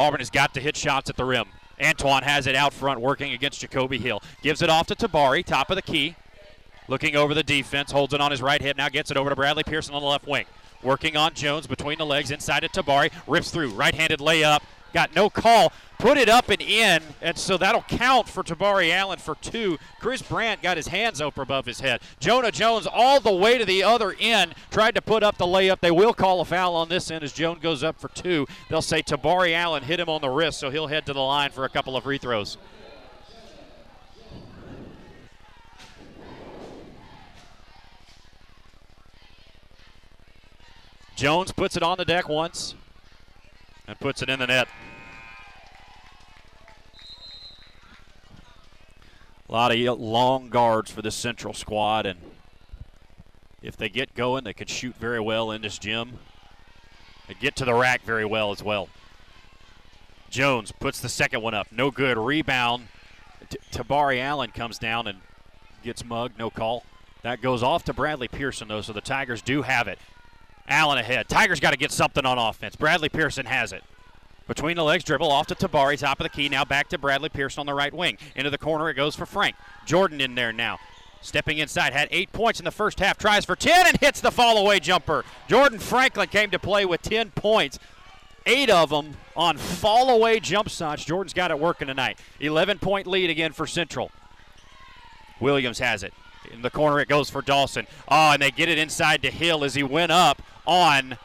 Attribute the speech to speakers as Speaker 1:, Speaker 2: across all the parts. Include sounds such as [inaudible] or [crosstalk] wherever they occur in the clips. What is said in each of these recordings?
Speaker 1: Auburn has got to hit shots at the rim. Antoine has it out front working against Jacoby Hill. Gives it off to Tabari, top of the key. Looking over the defense, holds it on his right hip, now gets it over to Bradley Pearson on the left wing. Working on Jones between the legs, inside to Tabari, rips through, right handed layup, got no call, put it up and in, and so that'll count for Tabari Allen for two. Chris Brandt got his hands up above his head. Jonah Jones all the way to the other end, tried to put up the layup. They will call a foul on this end as Jones goes up for two. They'll say Tabari Allen hit him on the wrist, so he'll head to the line for a couple of free throws. Jones puts it on the deck once and puts it in the net. A lot of long guards for this Central squad, and if they get going, they could shoot very well in this gym. They get to the rack very well as well. Jones puts the second one up. No good. Rebound. T- Tabari Allen comes down and gets mugged. No call. That goes off to Bradley Pearson, though, so the Tigers do have it. Allen ahead. Tigers got to get something on offense. Bradley Pearson has it. Between the legs, dribble off to Tabari, top of the key. Now back to Bradley Pearson on the right wing. Into the corner it goes for Frank. Jordan in there now. Stepping inside, had eight points in the first half. Tries for 10 and hits the fall away jumper. Jordan Franklin came to play with 10 points. Eight of them on fall away jump shots. Jordan's got it working tonight. 11 point lead again for Central. Williams has it. In the corner it goes for Dawson. Oh, and they get it inside to Hill as he went up on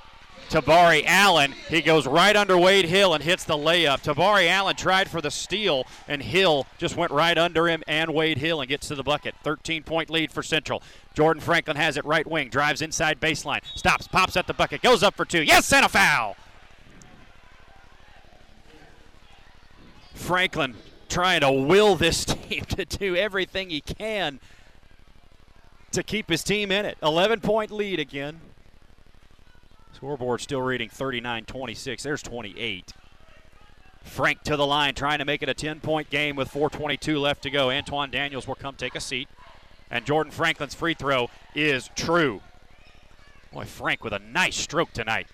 Speaker 1: Tabari Allen. He goes right under Wade Hill and hits the layup. Tabari Allen tried for the steal, and Hill just went right under him and Wade Hill and gets to the bucket. 13 point lead for Central. Jordan Franklin has it right wing, drives inside baseline, stops, pops at the bucket, goes up for two. Yes, and a foul. Franklin trying to will this [laughs] team to do everything he can to keep his team in it. 11 point lead again. Scoreboard still reading 39 26. There's 28. Frank to the line, trying to make it a 10 point game with 4.22 left to go. Antoine Daniels will come take a seat. And Jordan Franklin's free throw is true. Boy, Frank with a nice stroke tonight.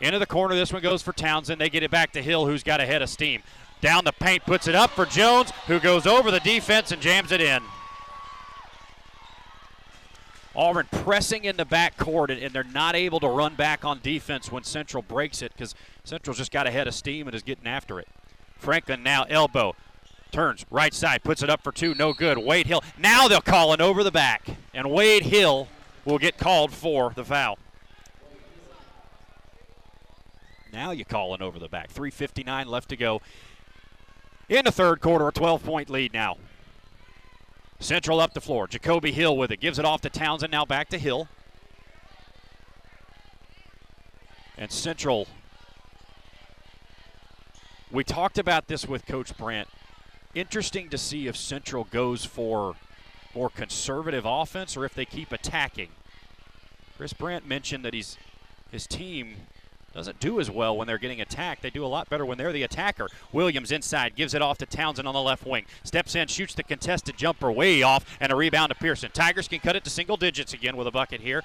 Speaker 1: Into the corner, this one goes for Townsend. They get it back to Hill, who's got a head of steam. Down the paint, puts it up for Jones, who goes over the defense and jams it in. Auburn pressing in the back court, and, they're not able to run back on defense when Central breaks it because Central's just got ahead of steam and is getting after it. Franklin now elbow. Turns right side, puts it up for two, no good. Wade Hill. Now they'll call it over the back, and Wade Hill will get called for the foul. Now you call it over the back. 3.59 left to go in the third quarter, a 12 point lead now. Central up the floor. Jacoby Hill with it. Gives it off to Townsend. Now back to Hill. And Central. We talked about this with Coach Brandt. Interesting to see if Central goes for more conservative offense or if they keep attacking. Chris Brandt mentioned that he's his team doesn't do as well when they're getting attacked. They do a lot better when they're the attacker. Williams inside, gives it off to Townsend on the left wing. Steps in, shoots the contested jumper way off, and a rebound to Pearson. Tigers can cut it to single digits again with a bucket here.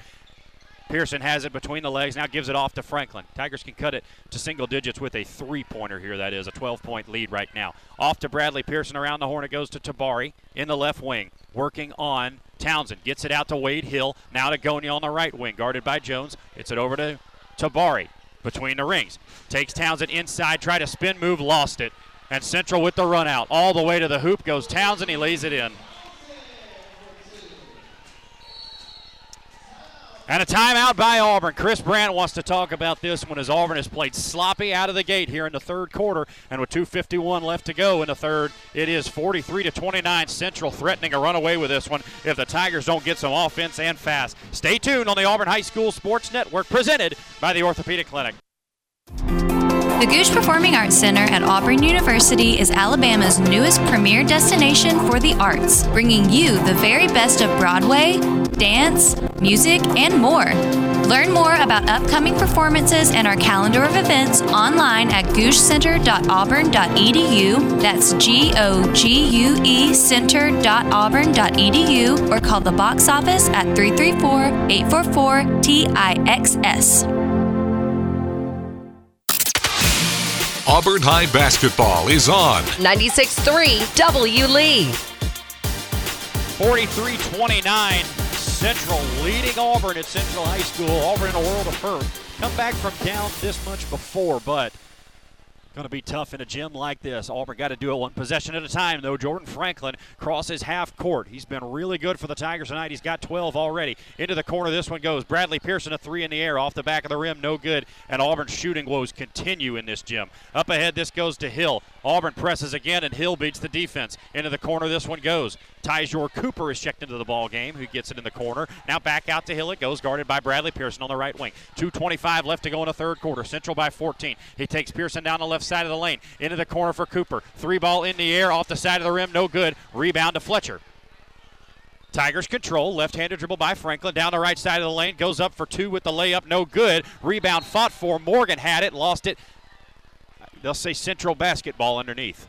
Speaker 1: Pearson has it between the legs, now gives it off to Franklin. Tigers can cut it to single digits with a three pointer here, that is, a 12 point lead right now. Off to Bradley Pearson around the horn, it goes to Tabari in the left wing, working on Townsend. Gets it out to Wade Hill, now to Gonia on the right wing, guarded by Jones. It's it over to Tabari between the rings. Takes Townsend inside, try to spin move, lost it. And Central with the run out. All the way to the hoop goes Townsend, he lays it in. And a timeout by Auburn. Chris Brandt wants to talk about this one as Auburn has played sloppy out of the gate here in the third quarter. And with 2.51 left to go in the third, it is 43 to 29. Central threatening a runaway with this one if the Tigers don't get some offense and fast. Stay tuned on the Auburn High School Sports Network presented by the Orthopedic Clinic.
Speaker 2: The Gogue Performing Arts Center at Auburn University is Alabama's newest premier destination for the arts, bringing you the very best of Broadway, dance, music, and more. Learn more about upcoming performances and our calendar of events online at goguecenter.auburn.edu. That's G O G U E center.auburn.edu or call the box office at 334 844 TIXS.
Speaker 3: Auburn High basketball is on
Speaker 4: 96.3 W. Lee.
Speaker 1: 43 29. Central leading Auburn at Central High School. Auburn in a world of hurt. Come back from down this much before, but Going to be tough in a gym like this. Auburn got to do it one possession at a time, though. Jordan Franklin crosses half court. He's been really good for the Tigers tonight. He's got 12 already. Into the corner, this one goes. Bradley Pearson, a three in the air, off the back of the rim, no good. And Auburn's shooting woes continue in this gym. Up ahead, this goes to Hill. Auburn presses again, and Hill beats the defense. Into the corner, this one goes. Tyjor Cooper is checked into the ball game, who gets it in the corner. Now back out to Hill it goes, guarded by Bradley Pearson on the right wing. 2.25 left to go in the third quarter. Central by 14. He takes Pearson down the left side of the lane. Into the corner for Cooper. Three ball in the air, off the side of the rim, no good. Rebound to Fletcher. Tigers control. Left handed dribble by Franklin. Down the right side of the lane. Goes up for two with the layup. No good. Rebound fought for. Morgan had it. Lost it. They'll say Central basketball underneath.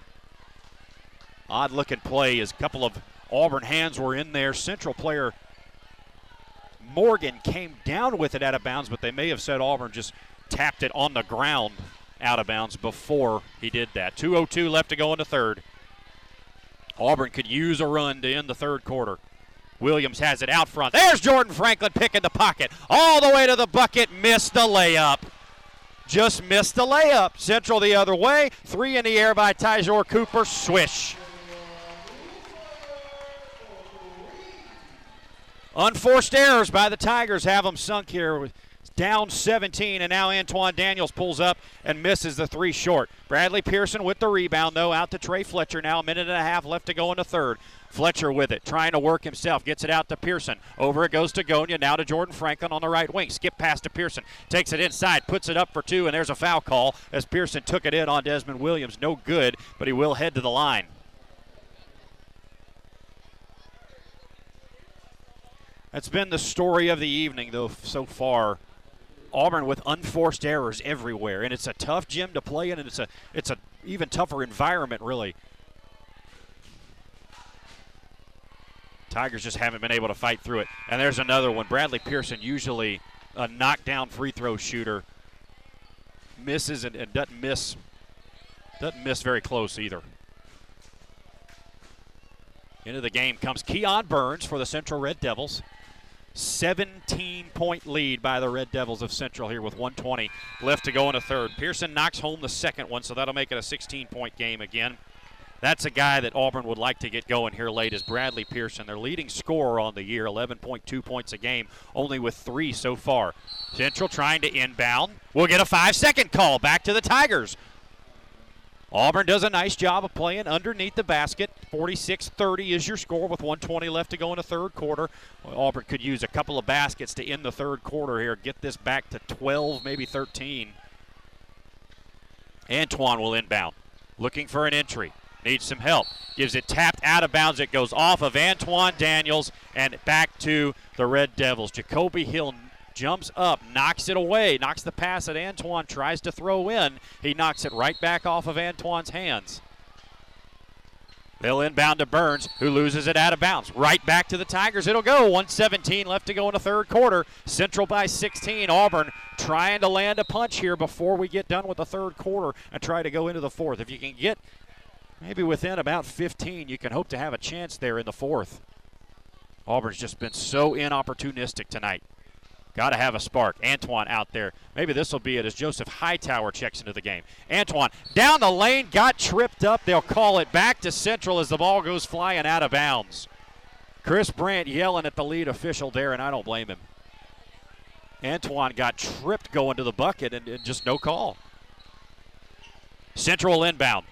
Speaker 1: Odd looking play as a couple of Auburn hands were in there. Central player Morgan came down with it out of bounds, but they may have said Auburn just tapped it on the ground out of bounds before he did that. 2.02 left to go in the third. Auburn could use a run to end the third quarter. Williams has it out front. There's Jordan Franklin picking the pocket. All the way to the bucket. Missed the layup. Just missed the layup. Central the other way. Three in the air by Tyjor Cooper. Swish. Unforced errors by the Tigers have them sunk here. Down 17, and now Antoine Daniels pulls up and misses the three short. Bradley Pearson with the rebound, though, out to Trey Fletcher. Now a minute and a half left to go in the third. Fletcher with it, trying to work himself. Gets it out to Pearson. Over it goes to Gonia. Now to Jordan Franklin on the right wing. Skip pass to Pearson. Takes it inside, puts it up for two, and there's a foul call as Pearson took it in on Desmond Williams. No good, but he will head to the line. That's been the story of the evening, though, so far. Auburn with unforced errors everywhere, and it's a tough gym to play in, and it's a it's a even tougher environment, really. Tigers just haven't been able to fight through it. And there's another one. Bradley Pearson, usually a knockdown free throw shooter, misses and, and doesn't miss doesn't miss very close either. Into the game comes Keon Burns for the Central Red Devils. 17 point lead by the Red Devils of Central here with 120 left to go in a third. Pearson knocks home the second one, so that'll make it a 16 point game again. That's a guy that Auburn would like to get going here late is Bradley Pearson, their leading scorer on the year, 11.2 points a game, only with three so far. Central trying to inbound. We'll get a five second call back to the Tigers. Auburn does a nice job of playing underneath the basket. 46 30 is your score with 120 left to go in the third quarter. Auburn could use a couple of baskets to end the third quarter here, get this back to 12, maybe 13. Antoine will inbound, looking for an entry. Needs some help. Gives it tapped out of bounds. It goes off of Antoine Daniels and back to the Red Devils. Jacoby Hill jumps up, knocks it away, knocks the pass at Antoine tries to throw in. He knocks it right back off of Antoine's hands. They'll inbound to Burns, who loses it out of bounds. Right back to the Tigers. It'll go. 117 left to go in the third quarter. Central by 16. Auburn trying to land a punch here before we get done with the third quarter and try to go into the fourth. If you can get maybe within about 15, you can hope to have a chance there in the fourth. Auburn's just been so inopportunistic tonight. Got to have a spark. Antoine out there. Maybe this will be it as Joseph Hightower checks into the game. Antoine down the lane, got tripped up. They'll call it back to Central as the ball goes flying out of bounds. Chris Brandt yelling at the lead official there, and I don't blame him. Antoine got tripped going to the bucket and, and just no call. Central inbound.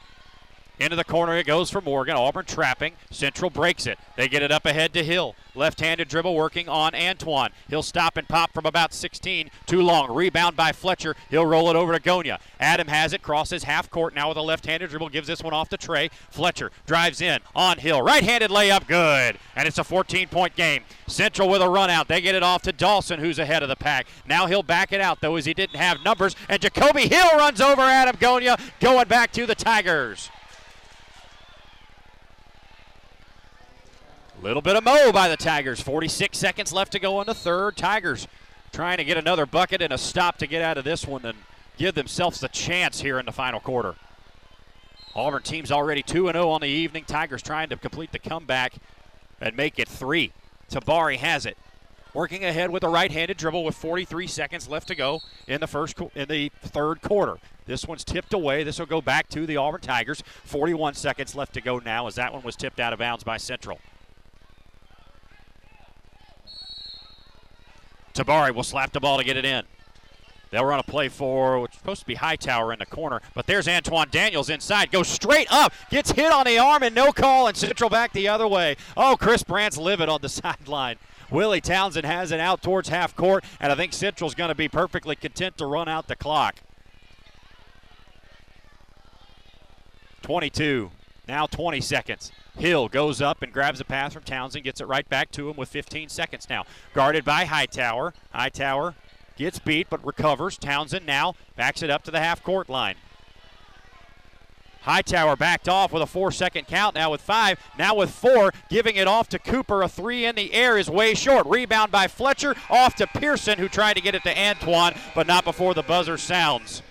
Speaker 1: Into the corner it goes for Morgan. Auburn trapping. Central breaks it. They get it up ahead to Hill. Left handed dribble working on Antoine. He'll stop and pop from about 16. Too long. Rebound by Fletcher. He'll roll it over to Gonia. Adam has it. Crosses half court now with a left handed dribble. Gives this one off to Trey. Fletcher drives in on Hill. Right handed layup. Good. And it's a 14 point game. Central with a run out. They get it off to Dawson, who's ahead of the pack. Now he'll back it out, though, as he didn't have numbers. And Jacoby Hill runs over Adam Gonia, going back to the Tigers. Little bit of mo by the Tigers. 46 seconds left to go in the third. Tigers trying to get another bucket and a stop to get out of this one. And give themselves the chance here in the final quarter. Auburn team's already 2 0 on the evening. Tigers trying to complete the comeback and make it three. Tabari has it. Working ahead with a right-handed dribble with 43 seconds left to go in the first in the third quarter. This one's tipped away. This will go back to the Auburn Tigers. 41 seconds left to go now as that one was tipped out of bounds by Central. Tabari will slap the ball to get it in. They'll run a play for what's supposed to be Hightower in the corner, but there's Antoine Daniels inside. Goes straight up, gets hit on the arm, and no call, and Central back the other way. Oh, Chris Brandt's livid on the [laughs] sideline. Willie Townsend has it out towards half court, and I think Central's going to be perfectly content to run out the clock. 22, now 20 seconds. Hill goes up and grabs a pass from Townsend, gets it right back to him with 15 seconds now. Guarded by Hightower. Hightower Gets beat but recovers. Townsend now backs it up to the half court line. Hightower backed off with a four second count, now with five, now with four, giving it off to Cooper. A three in the air is way short. Rebound by Fletcher, off to Pearson, who tried to get it to Antoine, but not before the buzzer sounds.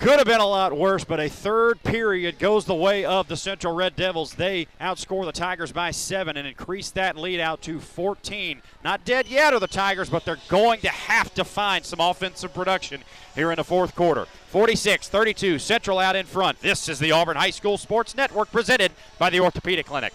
Speaker 1: Could have been a lot worse, but a third period goes the way of the Central Red Devils. They outscore the Tigers by seven and increase that lead out to 14. Not dead yet are the Tigers, but they're going to have to find some offensive production here in the fourth quarter. 46 32, Central out in front. This is the Auburn High School Sports Network presented by the Orthopedic Clinic.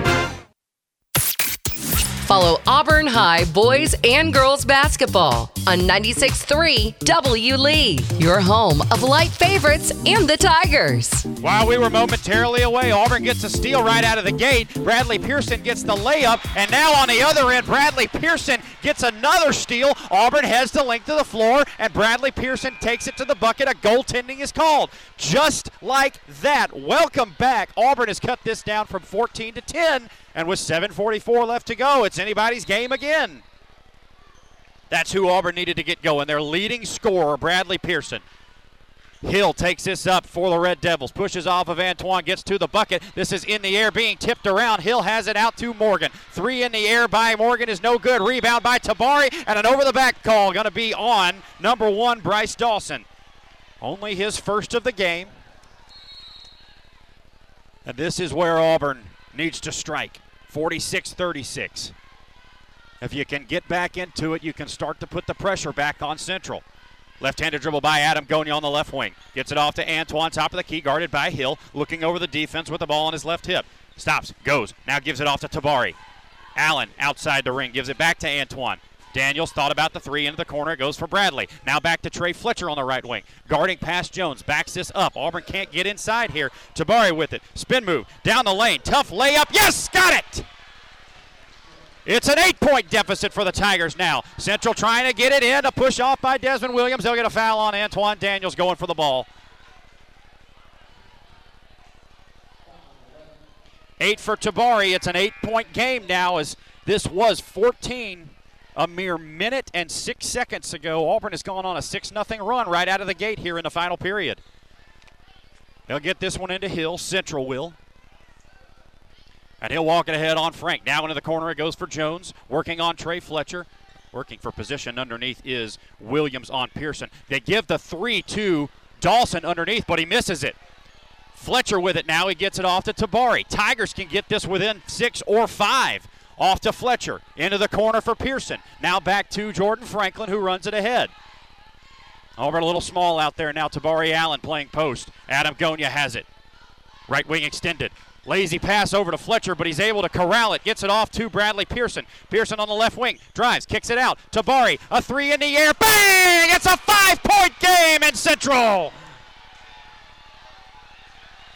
Speaker 4: Follow Auburn High boys and girls basketball on 96.3 W. Lee, your home of light favorites and the Tigers.
Speaker 1: While we were momentarily away, Auburn gets a steal right out of the gate. Bradley Pearson gets the layup, and now on the other end, Bradley Pearson gets another steal. Auburn has the length of the floor, and Bradley Pearson takes it to the bucket. A goaltending is called. Just like that. Welcome back. Auburn has cut this down from 14 to 10. And with 7.44 left to go, it's anybody's game again. That's who Auburn needed to get going. Their leading scorer, Bradley Pearson. Hill takes this up for the Red Devils. Pushes off of Antoine, gets to the bucket. This is in the air, being tipped around. Hill has it out to Morgan. Three in the air by Morgan is no good. Rebound by Tabari, and an over the back call going to be on number one, Bryce Dawson. Only his first of the game. And this is where Auburn needs to strike. 46 36. If you can get back into it, you can start to put the pressure back on Central. Left handed dribble by Adam Gonia on the left wing. Gets it off to Antoine, top of the key, guarded by Hill, looking over the defense with the ball on his left hip. Stops, goes, now gives it off to Tabari. Allen outside the ring, gives it back to Antoine. Daniels thought about the three into the corner. It goes for Bradley. Now back to Trey Fletcher on the right wing. Guarding past Jones. Backs this up. Auburn can't get inside here. Tabari with it. Spin move. Down the lane. Tough layup. Yes! Got it! It's an eight point deficit for the Tigers now. Central trying to get it in. A push off by Desmond Williams. They'll get a foul on Antoine Daniels going for the ball. Eight for Tabari. It's an eight point game now as this was 14 a mere minute and six seconds ago. Auburn has gone on a 6 0 run right out of the gate here in the final period. They'll get this one into Hill. Central will. And he'll walk it ahead on Frank. Now into the corner it goes for Jones. Working on Trey Fletcher. Working for position underneath is Williams on Pearson. They give the three to Dawson underneath, but he misses it. Fletcher with it now. He gets it off to Tabari. Tigers can get this within six or five. Off to Fletcher. Into the corner for Pearson. Now back to Jordan Franklin, who runs it ahead. Over a little small out there now. Tabari Allen playing post. Adam Gonya has it. Right wing extended. Lazy pass over to Fletcher, but he's able to corral it. Gets it off to Bradley Pearson. Pearson on the left wing. Drives, kicks it out. Tabari, a three in the air. Bang! It's a five point game in Central.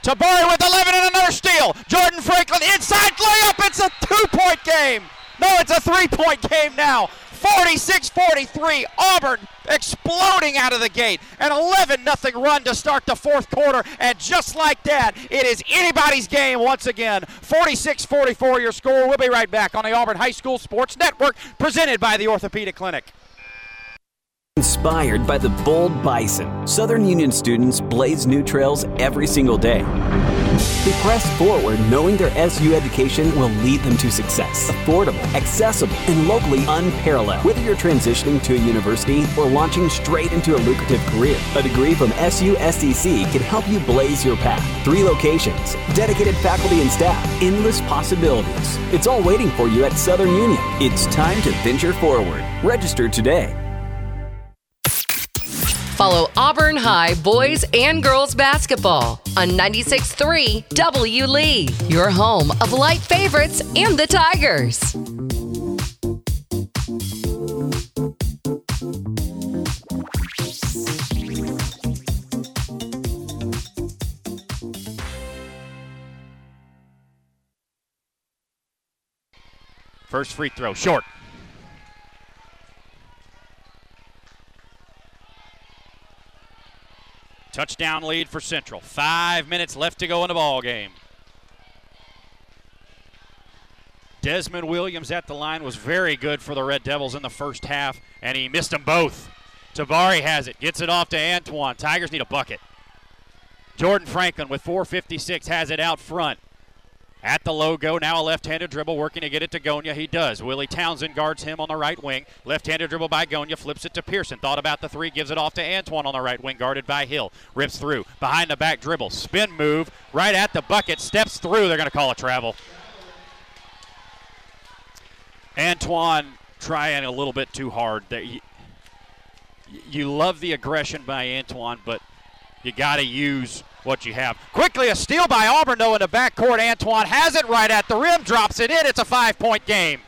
Speaker 1: Tabari with 11 and another steal. Jordan Franklin inside layup. It's a two point game. No, it's a three point game now. 46 43. Auburn exploding out of the gate. An 11 0 run to start the fourth quarter. And just like that, it is anybody's game once again. 46 44 your score. We'll be right back on the Auburn High School Sports Network, presented by the Orthopedic Clinic.
Speaker 5: Inspired by the bold bison, Southern Union students blaze new trails every single day. They press forward knowing their SU education will lead them to success. Affordable, accessible, and locally unparalleled. Whether you're transitioning to a university or launching straight into a lucrative career, a degree from SUSCC can help you blaze your path. Three locations, dedicated faculty and staff, endless possibilities. It's all waiting for you at Southern Union. It's time to venture forward. Register today.
Speaker 4: Follow Auburn High boys and girls basketball on 96.3 W. Lee, your home of light favorites and the Tigers.
Speaker 1: First free throw, short. Touchdown lead for Central. Five minutes left to go in the ball game. Desmond Williams at the line was very good for the Red Devils in the first half, and he missed them both. Tabari has it, gets it off to Antoine. Tigers need a bucket. Jordan Franklin with 4.56 has it out front. At the logo, now a left-handed dribble, working to get it to Gonya. He does. Willie Townsend guards him on the right wing. Left-handed dribble by Gonya, flips it to Pearson. Thought about the three, gives it off to Antoine on the right wing, guarded by Hill. Rips through, behind the back dribble, spin move, right at the bucket, steps through. They're going to call a travel. Antoine trying a little bit too hard. You love the aggression by Antoine, but you got to use what you have. Quickly, a steal by Auburn, though, in the backcourt. Antoine has it right at the rim, drops it in. It's a five point game.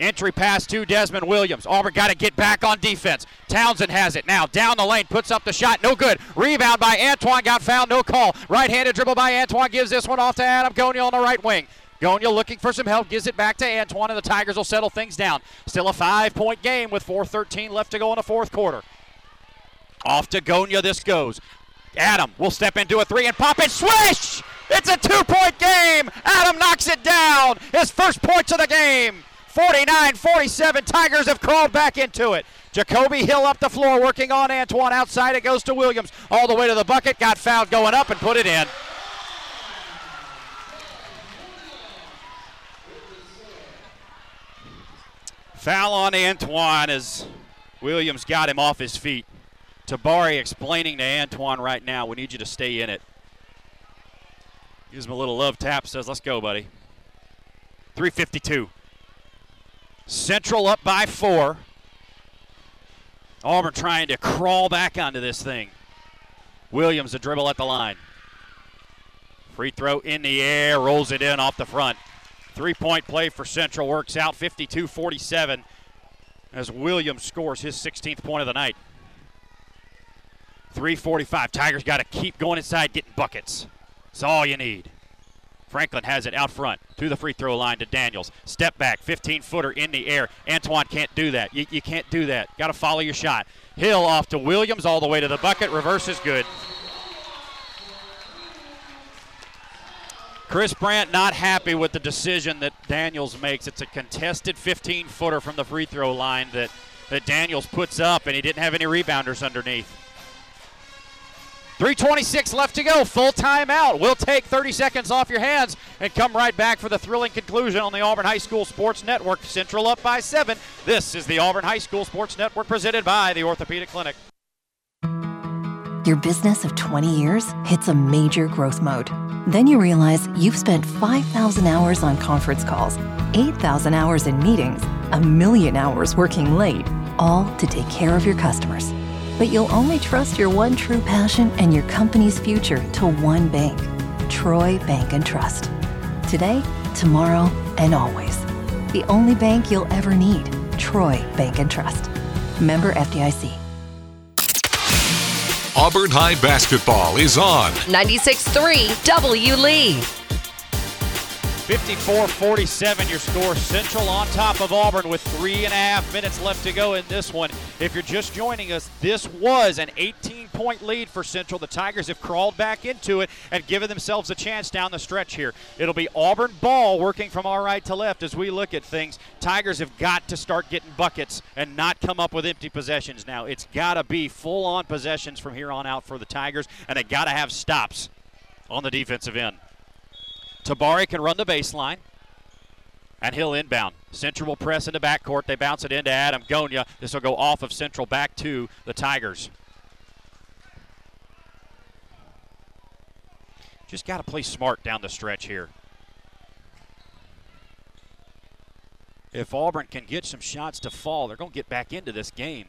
Speaker 1: Entry pass to Desmond Williams. Auburn got to get back on defense. Townsend has it now. Down the lane, puts up the shot. No good. Rebound by Antoine. Got fouled. No call. Right handed dribble by Antoine. Gives this one off to Adam Gonya on the right wing. Gonya looking for some help. Gives it back to Antoine, and the Tigers will settle things down. Still a five point game with 4.13 left to go in the fourth quarter. Off to Gonya this goes. Adam will step into a three and pop it. Swish! It's a two point game. Adam knocks it down. His first points of the game. 49 47. Tigers have crawled back into it. Jacoby Hill up the floor working on Antoine. Outside it goes to Williams. All the way to the bucket. Got fouled going up and put it in. Foul on Antoine as Williams got him off his feet. Tabari explaining to Antoine right now, we need you to stay in it. Gives him a little love tap, says, let's go, buddy. 352. Central up by four. Auburn trying to crawl back onto this thing. Williams a dribble at the line. Free throw in the air, rolls it in off the front. Three point play for Central works out 52 47 as Williams scores his 16th point of the night. 345. Tigers got to keep going inside, getting buckets. That's all you need. Franklin has it out front to the free throw line to Daniels. Step back, 15 footer in the air. Antoine can't do that. You, you can't do that. Got to follow your shot. Hill off to Williams all the way to the bucket. Reverse is good. Chris Brandt not happy with the decision that Daniels makes. It's a contested 15 footer from the free throw line that, that Daniels puts up, and he didn't have any rebounders underneath. 326 left to go. Full timeout. We'll take 30 seconds off your hands and come right back for the thrilling conclusion on the Auburn High School Sports Network. Central up by seven. This is the Auburn High School Sports Network presented by the Orthopedic Clinic.
Speaker 6: Your business of 20 years hits a major growth mode. Then you realize you've spent 5,000 hours on conference calls, 8,000 hours in meetings, a million hours working late, all to take care of your customers. But you'll only trust your one true passion and your company's future to one bank, Troy Bank and Trust. Today, tomorrow, and always. The only bank you'll ever need, Troy Bank and Trust. Member FDIC.
Speaker 3: Auburn High basketball is on.
Speaker 4: 96.3 W. Lee.
Speaker 1: 54-47 your score. Central on top of Auburn with three and a half minutes left to go in this one. If you're just joining us, this was an 18-point lead for Central. The Tigers have crawled back into it and given themselves a chance down the stretch here. It'll be Auburn ball working from our right to left as we look at things. Tigers have got to start getting buckets and not come up with empty possessions now. It's got to be full-on possessions from here on out for the Tigers, and they got to have stops on the defensive end. Tabari can run the baseline. And he'll inbound. Central will press into backcourt. They bounce it into Adam Gonia. This will go off of Central back to the Tigers. Just got to play smart down the stretch here. If Auburn can get some shots to fall, they're going to get back into this game.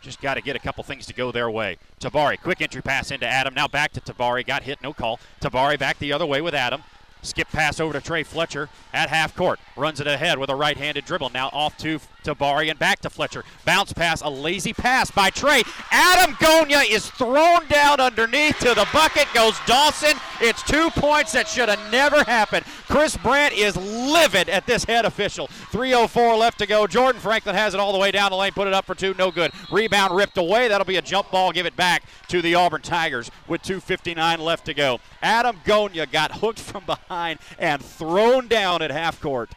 Speaker 1: Just got to get a couple things to go their way. Tabari, quick entry pass into Adam. Now back to Tabari. Got hit, no call. Tabari back the other way with Adam. Skip pass over to Trey Fletcher at half court. Runs it ahead with a right handed dribble. Now off to Tabari and back to Fletcher. Bounce pass, a lazy pass by Trey. Adam Gonya is thrown down underneath to the bucket. Goes Dawson. It's two points that should have never happened. Chris Brandt is livid at this head official. 3.04 left to go. Jordan Franklin has it all the way down the lane. Put it up for two. No good. Rebound ripped away. That'll be a jump ball. Give it back to the Auburn Tigers with 2.59 left to go. Adam Gonya got hooked from behind and thrown down at half court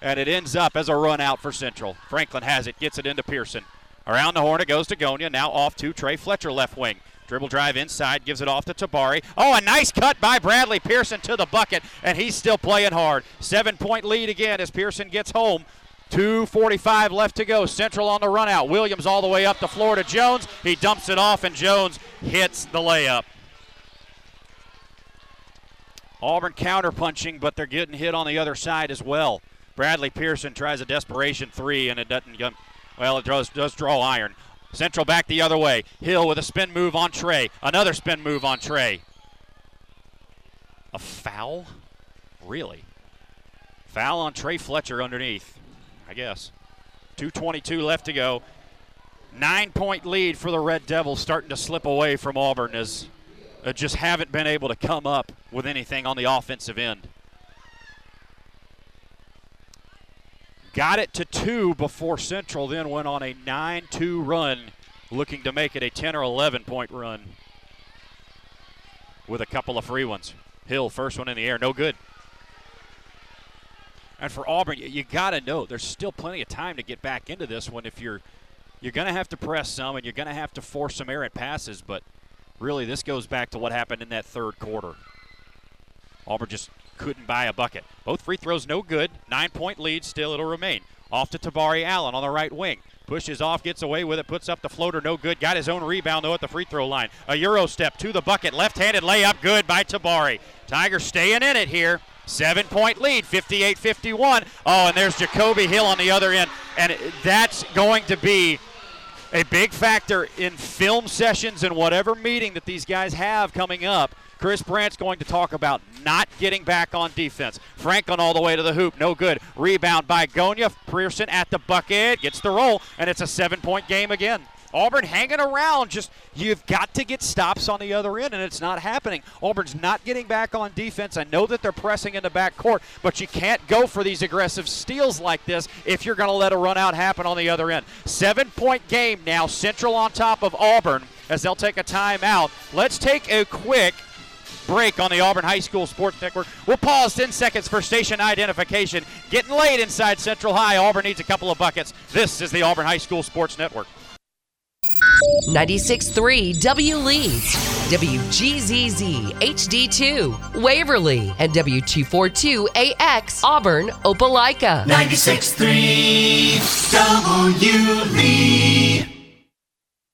Speaker 1: and it ends up as a run out for Central. Franklin has it, gets it into Pearson. Around the horn it goes to Gonia. now off to Trey Fletcher, left wing. Dribble drive inside, gives it off to Tabari. Oh, a nice cut by Bradley Pearson to the bucket, and he's still playing hard. Seven point lead again as Pearson gets home. 2.45 left to go. Central on the run out. Williams all the way up the floor to Jones. He dumps it off, and Jones hits the layup. Auburn counterpunching, but they're getting hit on the other side as well. Bradley Pearson tries a desperation three, and it doesn't. Well, it does, does draw iron. Central back the other way. Hill with a spin move on Trey. Another spin move on Trey. A foul? Really? Foul on Trey Fletcher underneath, I guess. 2.22 left to go. Nine point lead for the Red Devils, starting to slip away from Auburn as uh, just haven't been able to come up with anything on the offensive end. Got it to two before Central, then went on a 9 2 run, looking to make it a 10 or 11 point run with a couple of free ones. Hill, first one in the air, no good. And for Auburn, you, you got to know there's still plenty of time to get back into this one if you're you're going to have to press some and you're going to have to force some errant passes, but really this goes back to what happened in that third quarter. Auburn just couldn't buy a bucket. Both free throws no good. Nine point lead still it'll remain. Off to Tabari Allen on the right wing. Pushes off, gets away with it, puts up the floater, no good. Got his own rebound though at the free throw line. A Euro step to the bucket, left-handed layup, good by Tabari. Tigers staying in it here. Seven point lead, 58 51. Oh, and there's Jacoby Hill on the other end. And that's going to be a big factor in film sessions and whatever meeting that these guys have coming up. Chris Brandt's going to talk about not getting back on defense. Franklin all the way to the hoop, no good. Rebound by Gonia. Pearson at the bucket, gets the roll, and it's a seven point game again. Auburn hanging around. Just you've got to get stops on the other end, and it's not happening. Auburn's not getting back on defense. I know that they're pressing in the back court, but you can't go for these aggressive steals like this if you're going to let a run out happen on the other end. Seven point game now. Central on top of Auburn as they'll take a timeout. Let's take a quick break on the Auburn High School Sports Network. We'll pause 10 seconds for station identification. Getting late inside Central High. Auburn needs a couple of buckets. This is the Auburn High School Sports Network.
Speaker 4: 96.3 W Lee, WGZZ HD2, Waverly, and W242AX, Auburn, Opelika.
Speaker 7: 96.3 W Lee.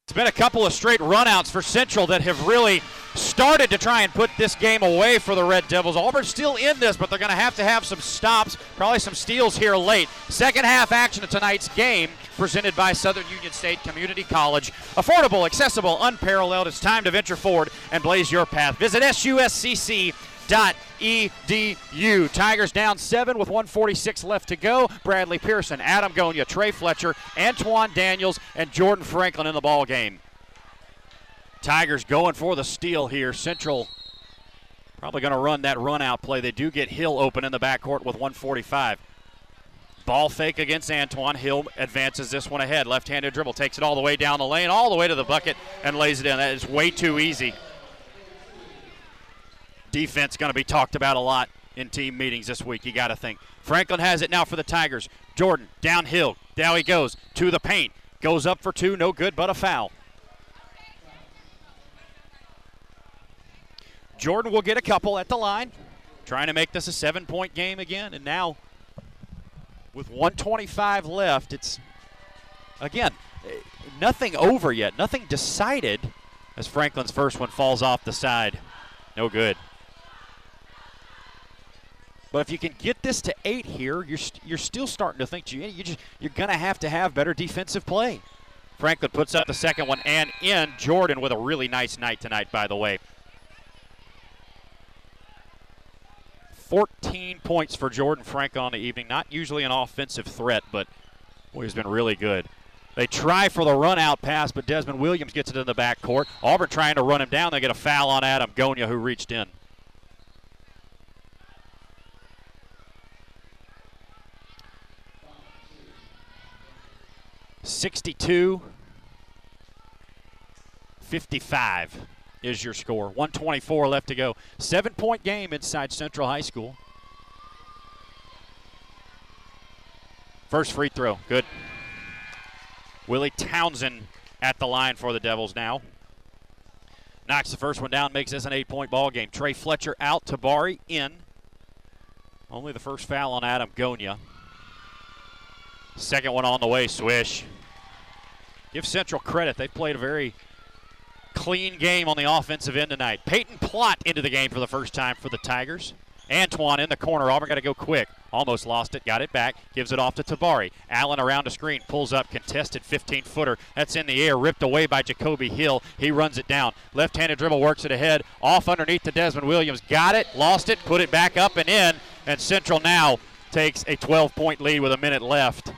Speaker 1: It's been a couple of straight runouts for Central that have really started to try and put this game away for the Red Devils. Auburn's still in this, but they're going to have to have some stops, probably some steals here late. Second half action of tonight's game presented by Southern Union State Community College. Affordable, accessible, unparalleled. It's time to venture forward and blaze your path. Visit suscc.edu. Tigers down seven with 146 left to go. Bradley Pearson, Adam Gonia, Trey Fletcher, Antoine Daniels, and Jordan Franklin in the ball game. Tigers going for the steal here. Central probably going to run that run out play. They do get Hill open in the backcourt with 145. Ball fake against Antoine. Hill advances this one ahead. Left handed dribble. Takes it all the way down the lane, all the way to the bucket, and lays it in. That is way too easy. Defense going to be talked about a lot in team meetings this week, you got to think. Franklin has it now for the Tigers. Jordan downhill. Down he goes to the paint. Goes up for two. No good, but a foul. Jordan will get a couple at the line, trying to make this a seven point game again. And now, with 125 left, it's, again, nothing over yet, nothing decided as Franklin's first one falls off the side. No good. But if you can get this to eight here, you're, st- you're still starting to think you, you just, you're going to have to have better defensive play. Franklin puts up the second one and in. Jordan with a really nice night tonight, by the way. 14 points for Jordan Franklin on the evening. Not usually an offensive threat, but boy, he's been really good. They try for the run out pass, but Desmond Williams gets it in the backcourt. Auburn trying to run him down. They get a foul on Adam Gonia, who reached in. Sixty-two, fifty-five is your score. 124 left to go. Seven point game inside Central High School. First free throw. Good. Willie Townsend at the line for the Devils now. Knocks the first one down, makes this an eight point ball game. Trey Fletcher out, Tabari in. Only the first foul on Adam Gonia. Second one on the way, swish. Give Central credit. They played a very clean game on the offensive end tonight. Peyton Plot into the game for the first time for the Tigers. Antoine in the corner. Auburn got to go quick. Almost lost it. Got it back. Gives it off to Tabari. Allen around the screen. Pulls up. Contested 15 footer. That's in the air. Ripped away by Jacoby Hill. He runs it down. Left handed dribble works it ahead. Off underneath to Desmond Williams. Got it. Lost it. Put it back up and in. And Central now takes a 12 point lead with a minute left.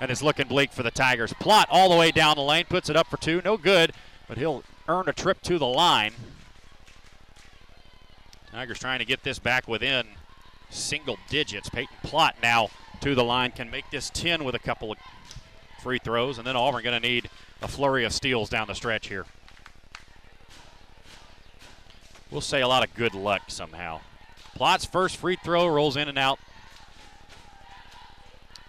Speaker 1: And it's looking bleak for the Tigers. Plot all the way down the lane. Puts it up for two. No good. But he'll earn a trip to the line. Tigers trying to get this back within single digits. Peyton Plot now to the line can make this 10 with a couple of free throws, and then Auburn going to need a flurry of steals down the stretch here. We'll say a lot of good luck somehow. Plot's first free throw rolls in and out.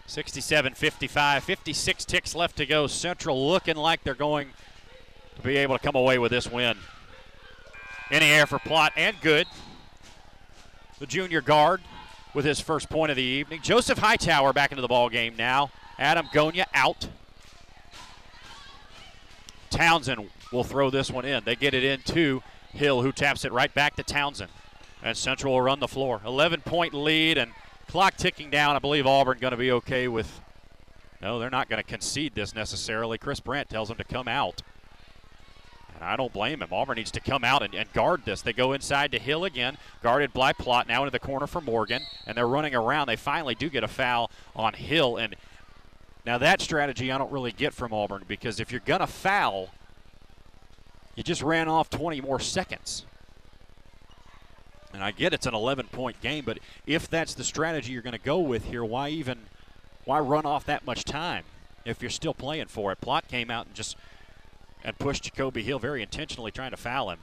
Speaker 1: 67 55, 56 ticks left to go. Central looking like they're going to be able to come away with this win. In the air for Plot and good. The junior guard with his first point of the evening. Joseph Hightower back into the ball game now. Adam Gonia out. Townsend will throw this one in. They get it in to Hill, who taps it right back to Townsend. And Central will run the floor. 11 point lead and clock ticking down. I believe Auburn going to be okay with. No, they're not going to concede this necessarily. Chris Brandt tells them to come out. And I don't blame him. Auburn needs to come out and, and, guard this. They go inside to Hill again, guarded by Plot now into the corner for Morgan, and they're running around. They finally do get a foul on Hill. And now that strategy I don't really get from Auburn because if you're going to foul, you just ran off 20 more seconds. And I get it's an 11 point game, but if that's the strategy you're going to go with here, why even why run off that much time if you're still playing for it? Plot came out and just and pushed Jacoby Hill very intentionally trying to foul him.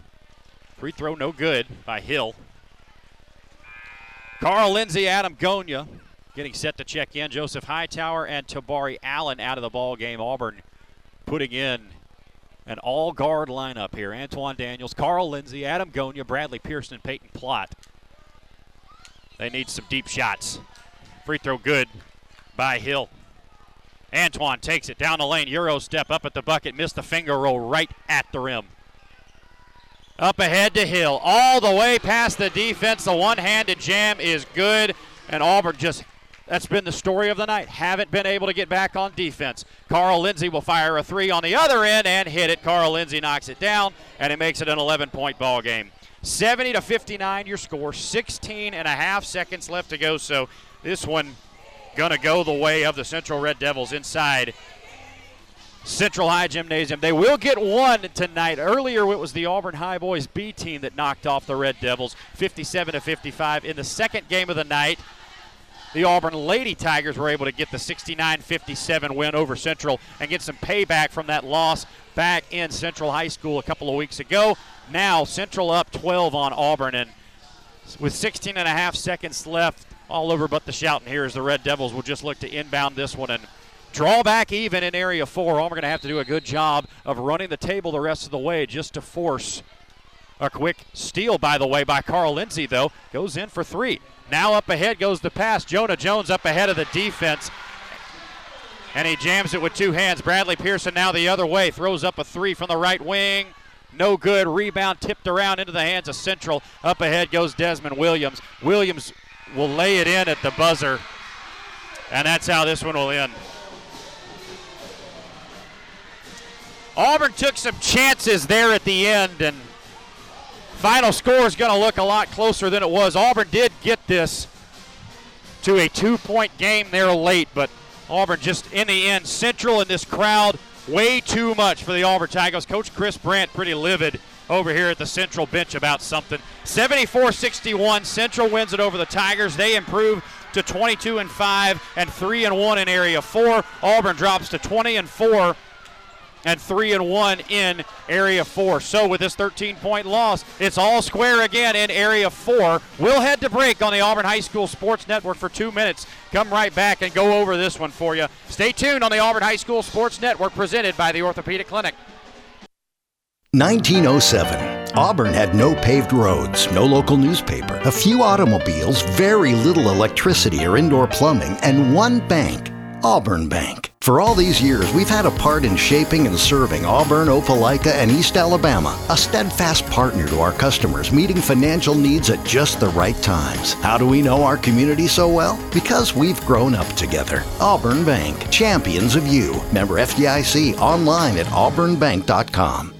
Speaker 1: Free throw no good by Hill. Carl Lindsay, Adam Gonia getting set to check in. Joseph Hightower and Tabari Allen out of the ball game. Auburn putting in an all guard lineup here. Antoine Daniels, Carl Lindsay, Adam Gonia, Bradley Pearson, and Peyton Plott. They need some deep shots. Free throw good by Hill. Antoine takes it down the lane. Euro step up at the bucket, missed the finger roll right at the rim. Up ahead to Hill, all the way past the defense. The one handed jam is good, and Auburn just that's been the story of the night. Haven't been able to get back on defense. Carl Lindsay will fire a three on the other end and hit it. Carl Lindsay knocks it down, and it makes it an 11 point ball game. 70 to 59 your score 16 and a half seconds left to go so this one gonna go the way of the central red devils inside central high gymnasium. They will get one tonight. Earlier it was the auburn high boys b team that knocked off the red devils 57 to 55 in the second game of the night. The Auburn Lady Tigers were able to get the 69 57 win over Central and get some payback from that loss back in Central High School a couple of weeks ago. Now, Central up 12 on Auburn, and with 16 and a half seconds left, all over but the shouting here as the Red Devils will just look to inbound this one and draw back even in area four. Auburn going to have to do a good job of running the table the rest of the way just to force a quick steal, by the way, by Carl Lindsay, though. Goes in for three. Now up ahead goes the pass. Jonah Jones up ahead of the defense. And he jams it with two hands. Bradley Pearson now the other way. Throws up a three from the right wing. No good. Rebound tipped around into the hands of Central. Up ahead goes Desmond Williams. Williams will lay it in at the buzzer. And that's how this one will end. Auburn took some chances there at the end, and final score is going to look a lot closer than it was. Auburn did get this to a two point game there late, but Auburn just in the end, Central in this crowd, way too much for the Auburn Tigers. Coach Chris Brandt pretty livid over here at the Central bench about something. 74 61, Central wins it over the Tigers. They improve to 22 and 5 and 3 and 1 in area 4. Auburn drops to 20 and 4 and 3 and 1 in area 4. So with this 13 point loss, it's all square again in area 4. We'll head to break on the Auburn High School Sports Network for 2 minutes. Come right back and go over this one for you. Stay tuned on the Auburn High School Sports Network presented by the Orthopedic Clinic.
Speaker 8: 1907. Auburn had no paved roads, no local newspaper, a few automobiles, very little electricity or indoor plumbing, and one bank, Auburn Bank. For all these years, we've had a part in shaping and serving Auburn, Opelika, and East Alabama, a steadfast partner to our customers, meeting financial needs at just the right times. How do we know our community so well? Because we've grown up together. Auburn Bank, champions of you. Member FDIC, online at auburnbank.com.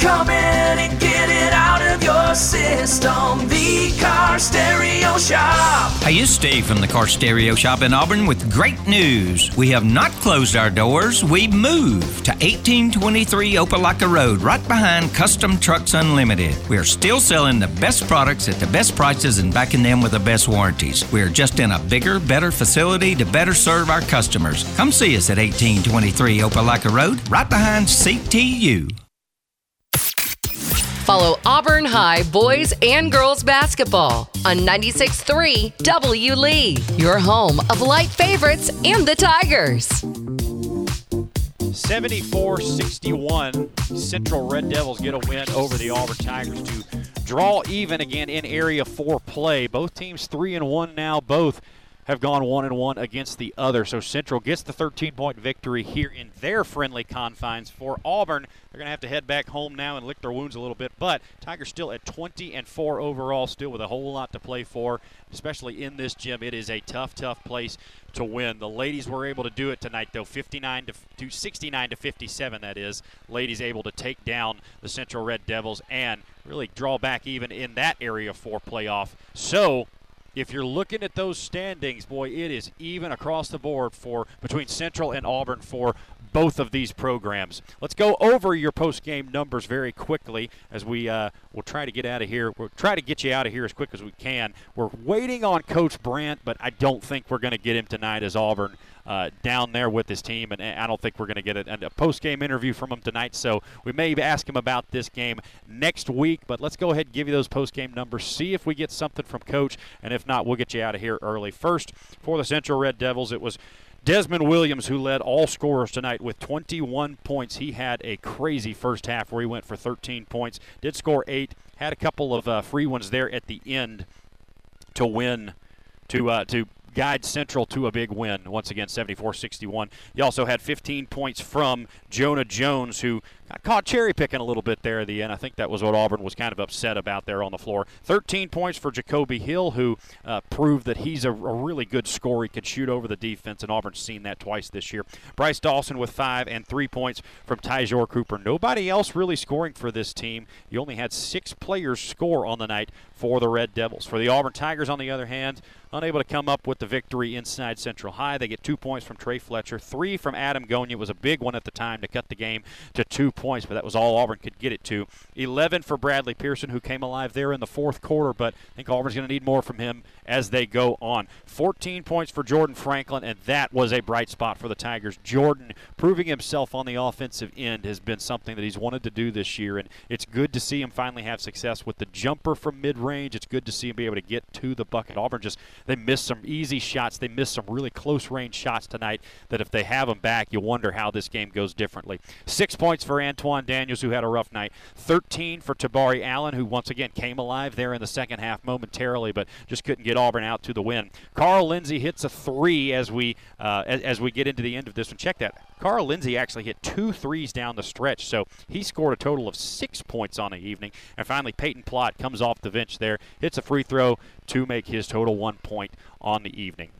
Speaker 7: Come in and get it out of your system. The Car Stereo Shop.
Speaker 9: Hey, it's Steve from the Car Stereo Shop in Auburn with great news. We have not closed our doors. We've moved to 1823 Opelika Road, right behind Custom Trucks Unlimited. We are still selling the best products at the best prices and backing them with the best warranties. We are just in a bigger, better facility to better serve our customers. Come see us at 1823 Opelika Road, right behind CTU.
Speaker 4: Follow Auburn High boys and girls basketball on 96.3 W. Lee, your home of light favorites and the Tigers.
Speaker 1: 74 61. Central Red Devils get a win over the Auburn Tigers to draw even again in Area 4 play. Both teams 3 and 1 now, both have gone one and one against the other. So Central gets the 13 point victory here in their friendly confines. For Auburn, they're going to have to head back home now and lick their wounds a little bit. But Tigers still at 20 and 4 overall, still with a whole lot to play for, especially in this gym. It is a tough, tough place to win. The ladies were able to do it tonight, though, 59 to, to 69 to 57. That is, ladies able to take down the Central Red Devils and really draw back even in that area for playoff. So if you're looking at those standings, boy, it is even across the board for between Central and Auburn for both of these programs. Let's go over your post-game numbers very quickly as we uh, will try to get out of here. We'll try to get you out of here as quick as we can. We're waiting on Coach Brandt, but I don't think we're going to get him tonight as Auburn uh, down there with his team, and I don't think we're going to get a, a post-game interview from him tonight. So we may ask him about this game next week. But let's go ahead and give you those post-game numbers. See if we get something from Coach, and if not, we'll get you out of here early. First, for the Central Red Devils, it was. Desmond Williams, who led all scorers tonight with 21 points. He had a crazy first half where he went for 13 points, did score eight, had a couple of uh, free ones there at the end to win, to uh, to guide Central to a big win. Once again, 74 61. He also had 15 points from Jonah Jones, who got caught cherry picking a little bit there at the end. I think that was what Auburn was kind of upset about there on the floor. 13 points for Jacoby Hill, who uh, proved that he's a, a, really good scorer. He can shoot over the defense, and Auburn's seen that twice this year. Bryce Dawson with five and three points from Tyjor Cooper. Nobody else really scoring for this team. You only had six players score on the night for the Red Devils. For the Auburn Tigers, on the other hand, unable to come up with the victory inside Central High. They get two points from Trey Fletcher, three from Adam Gonya. It was a big one at the time to cut the game to two points, but that was all Auburn could get it to. 11 for Bradley Pearson, who came alive there in the fourth quarter, but I think Auburn's going to need more from him as they go on. 14 points for Jordan Franklin, and that was a bright spot for the Tigers. Jordan proving himself on the offensive end has been something that he's wanted to do this year, and it's good to see him finally have success with the jumper from mid range. It's good to see him be able to get to the bucket. Auburn just, they missed some easy shots. They missed some really close range shots tonight that if they have them back, you wonder how this game goes differently. Six points for Antoine Daniels, who had a rough night. 13 for Tabari Allen, who once again came alive there in the second half momentarily, but just couldn't get Auburn out to the win. Carl Lindsay hits a three as we uh, as, as we get into the end of this one. Check that. Carl Lindsay actually hit two threes down the stretch, so he scored a total of six points on the evening. And finally, Peyton Plott comes off the bench there, hits a free throw to make his total one point on the evening.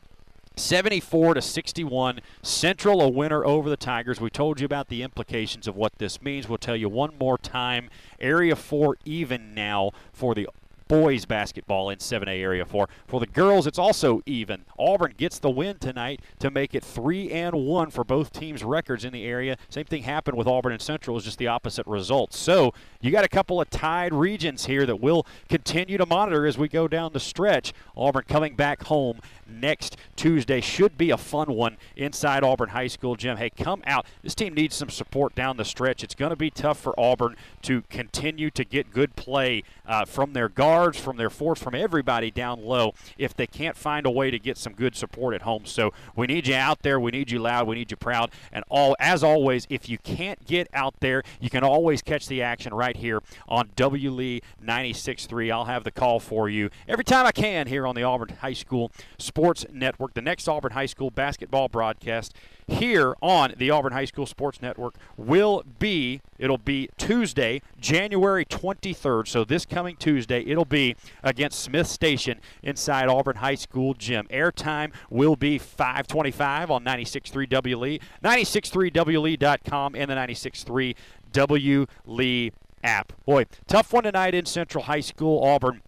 Speaker 1: 74 to 61. Central a winner over the Tigers. We told you about the implications of what this means. We'll tell you one more time. Area 4 even now for the boys basketball in 7A Area 4. For the girls, it's also even. Auburn gets the win tonight to make it 3 and 1 for both teams' records in the area. Same thing happened with Auburn and Central, is just the opposite result. So you got a couple of tied regions here that we'll continue to monitor as we go down the stretch. Auburn coming back home next Tuesday should be a fun one inside Auburn High School gym. Hey, come out. This team needs some support down the stretch. It's going to be tough for Auburn to continue to get good play uh, from their from their force, from everybody down low if they can't find a way to get some good support at home. So we need you out there. We need you loud. We need you proud. And all as always, if you can't get out there, you can always catch the action right here on W Lee 96.3. I'll have the call for you every time I can here on the Auburn High School Sports Network. The next Auburn High School basketball broadcast here on the Auburn High School Sports Network will be it'll be Tuesday, January 23rd. So this coming Tuesday, it'll be against Smiths Station inside Auburn High School gym. Airtime will be 525 on 96.3 WLE, 96.3WLE.com, and the 96.3 WLE app. Boy, tough one tonight in Central High School. Auburn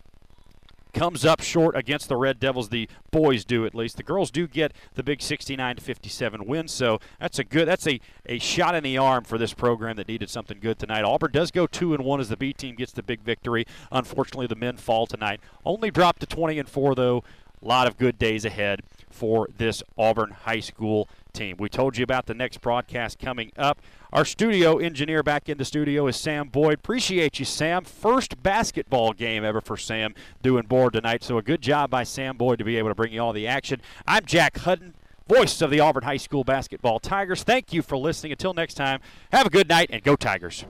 Speaker 1: comes up short against the Red Devils. The boys do at least. The girls do get the big 69 to 57 win. So that's a good. That's a, a shot in the arm for this program that needed something good tonight. Auburn does go two and one as the B team gets the big victory. Unfortunately, the men fall tonight. Only dropped to 20 and four though. A lot of good days ahead for this Auburn High School team. We told you about the next broadcast coming up. Our studio engineer back in the studio is Sam Boyd. Appreciate you, Sam. First basketball game ever for Sam doing board tonight. So a good job by Sam Boyd to be able to bring you all the action. I'm Jack Hutton, voice of the Auburn High School basketball Tigers. Thank you for listening. Until next time, have a good night and go Tigers.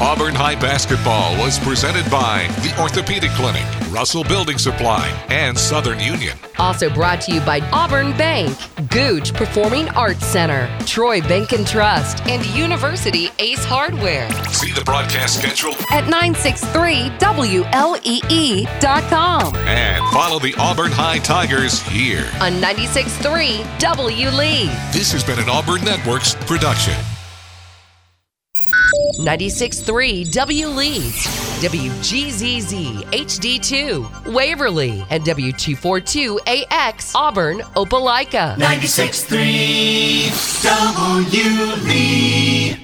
Speaker 3: Auburn High Basketball was presented by the Orthopedic Clinic, Russell Building Supply, and Southern Union.
Speaker 4: Also brought to you by Auburn Bank, Gogue Performing Arts Center, Troy Bank and Trust, and University Ace Hardware.
Speaker 3: See the broadcast schedule
Speaker 4: At 963WLEE.com
Speaker 3: and follow the Auburn High Tigers here.
Speaker 4: on 96.3 W Lee.
Speaker 3: This has been an Auburn Networks production.
Speaker 4: 96.3 W Lee, WGZZ HD2, Waverly, and W242AX, Auburn, Opelika.
Speaker 7: 96.3 W Lee.